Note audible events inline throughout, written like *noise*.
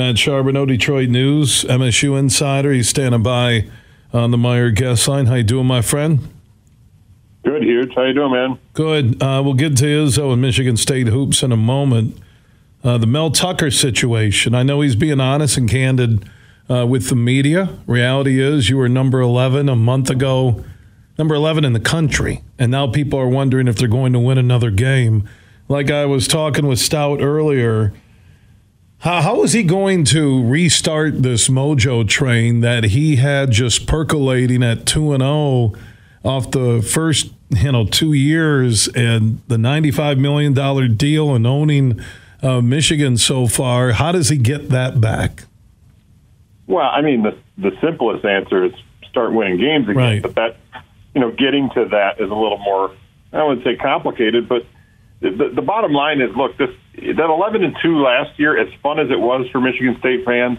Matt Charboneau, Detroit News, MSU Insider. He's standing by on the Meijer guest line. How you doing, my friend? Good, Huge. How you doing, man? Good. Uh, we'll get to Izzo and Michigan State hoops in a moment. Uh, the Mel Tucker situation. I know he's being honest and candid uh, with the media. Reality is, you were number 11 a month ago, number 11 in the country, and now people are wondering if they're going to win another game. Like I was talking with Stout earlier, how, how is he going to restart this mojo train that he had just percolating at 2 and 0 off the first, you know, 2 years and the 95 million dollar deal and owning uh, Michigan so far? How does he get that back? Well, I mean, the the simplest answer is start winning games again. Right. But that, you know, getting to that is a little more, I wouldn't say complicated, but the, the bottom line is, look, this that 11 and two last year, as fun as it was for Michigan State fans,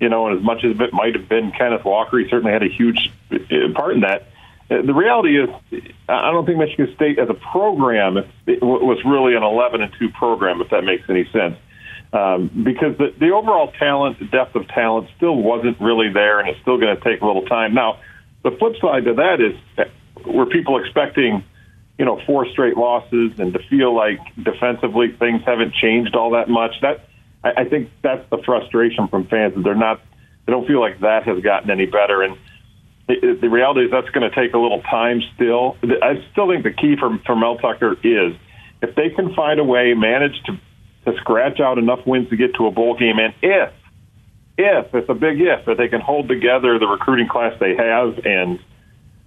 you know, and as much as it might have been Kenneth Walker, he certainly had a huge part in that. Uh, The reality is, I don't think Michigan State as a program was really an 11 and two program, if that makes any sense. Um, because the, the overall talent, the depth of talent, still wasn't really there, and it's still going to take a little time. Now, the flip side to that is, uh, were people expecting, you know, four straight losses, and to feel like defensively things haven't changed all that much? That I, I think that's the frustration from fans that they're not, they don't feel like that has gotten any better, and it, the reality is that's going to take a little time still. I still think the key for, for Mel Tucker is if they can find a way, manage to, to scratch out enough wins to get to a bowl game, and if, if, it's a big if, that they can hold together the recruiting class they have and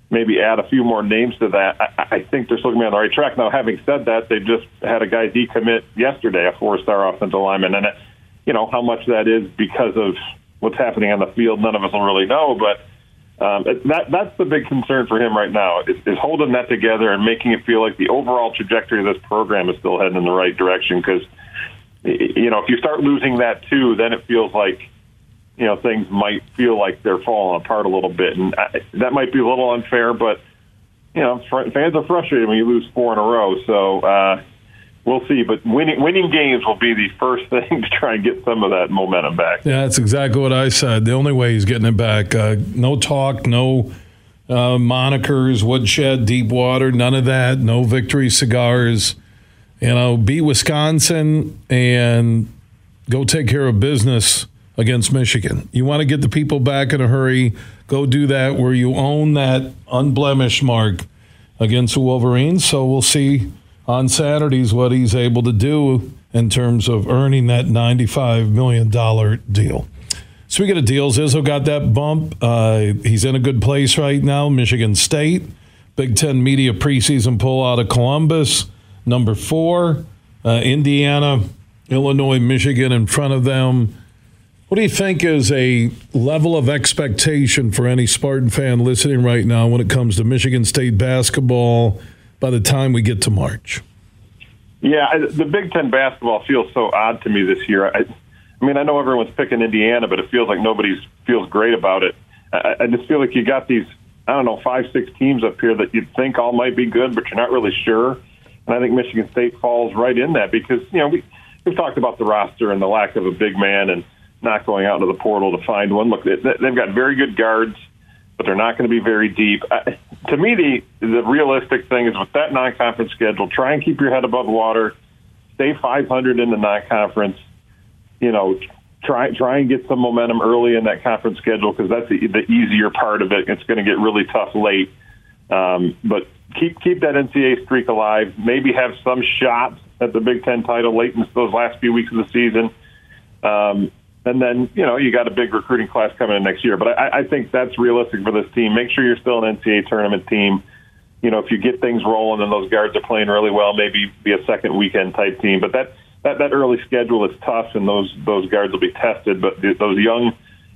maybe add a few more names to that, I, I think they're still going to be on the right track. Now, having said that, they just had a guy decommit yesterday, a four-star offensive lineman, and, you know, how much that is because of what's happening on the field, none of us will really know, but um, that that's the big concern for him right now is, is holding that together and making it feel like the overall trajectory of this program is still heading in the right direction. Because you know, if you start losing that too, then it feels like you know things might feel like they're falling apart a little bit, and I, that might be a little unfair. But you know, fans are frustrated when you lose four in a row. So. Uh, we'll see. But winning winning games will be the first *laughs* thing to try and get some of that momentum back. Yeah, that's exactly what I said. The only way he's getting it back. Uh, no talk, no uh, monikers, woodshed, deep water, none of that. No victory cigars. You know, beat Wisconsin and go take care of business against Michigan. You want to get the people back in a hurry. Go do that where you own that unblemished mark against the Wolverines. So we'll see on Saturdays what he's able to do in terms of earning that $95 million deal. Speaking of deals, Izzo got that bump. Uh, he's in a good place right now. Michigan State, Big Ten media preseason poll out of Columbus. Number four, uh, Indiana, Illinois, Michigan in front of them. What do you think is a level of expectation for any Spartan fan listening right now when it comes to Michigan State basketball? by the time we get to March. Yeah, the Big Ten basketball feels so odd to me this year. I, I mean, I know everyone's picking Indiana, but it feels like nobody feels great about it. I, I just feel like you got these, I don't know, five, six teams up here that you'd think all might be good, but you're not really sure. And I think Michigan State falls right in that because, you know, we, we've talked about the roster and the lack of a big man and not going out into the portal to find one. Look, they've got very good guards but they're not going to be very deep. Uh, to me, the the realistic thing is with that non-conference schedule, try and keep your head above water, stay 500 in the non-conference. You know, try try and get some momentum early in that conference schedule because that's the, the easier part of it. It's going to get really tough late, um, but keep keep that NCAA streak alive. Maybe have some shots at the Big Ten title late in those last few weeks of the season. Um, and then, you know, you got a big recruiting class coming in next year. But I, I think that's realistic for this team. Make sure you're still an NCAA tournament team. You know, if you get things rolling and those guards are playing really well, maybe be a second weekend type team. But that that, that early schedule is tough, and those those guards will be tested. But those young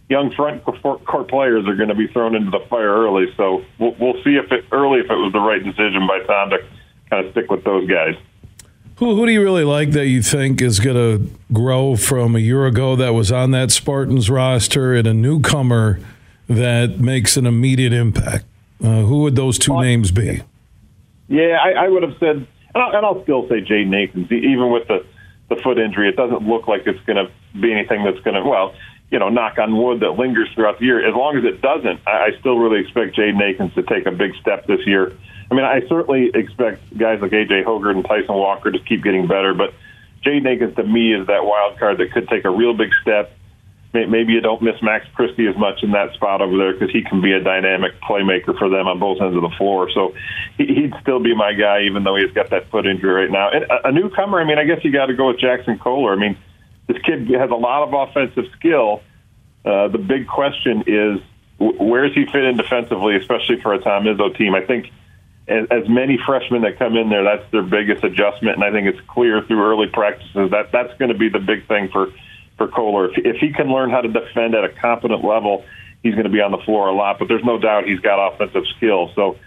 young front court players are going to be thrown into the fire early. So we'll, we'll see if it early if it was the right decision by Tom to kind of stick with those guys. Who, who do you really like that you think is going to grow from a year ago that was on that Spartans roster and a newcomer that makes an immediate impact? Uh, who would those two names be? Yeah, I, I would have said, and I'll, and I'll still say Jaden Akins. Even with the, the foot injury, it doesn't look like it's going to be anything that's going to well, you know, knock on wood that lingers throughout the year. As long as it doesn't, I, I still really expect Jaden Akins to take a big step this year. I mean, I certainly expect guys like AJ Hoggard and Tyson Walker to keep getting better, but Jaden Akins to me is that wild card that could take a real big step. Maybe you don't miss Max Christie as much in that spot over there because he can be a dynamic playmaker for them on both ends of the floor. So he'd still be my guy, even though he's got that foot injury right now. And a newcomer, I mean, I guess you got to go with Jaxon Kohler. I mean, this kid has a lot of offensive skill. Uh, the big question is where does he fit in defensively, especially for a Tom Izzo team? I think as, as many freshmen that come in there, that's their biggest adjustment, and I think it's clear through early practices that that's going to be the big thing for for Kohler. If, if he can learn how to defend at a competent level, he's going to be on the floor a lot. But there's no doubt he's got offensive skill. So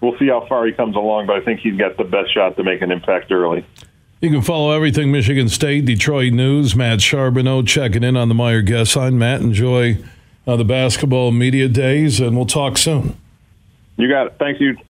we'll see how far he comes along. But I think he's got the best shot to make an impact early. You can follow everything Michigan State, Detroit news. Matt Charboneau checking in on the Meijer guest line. Matt, enjoy uh, the basketball media days, and we'll talk soon. You got it. Thank you.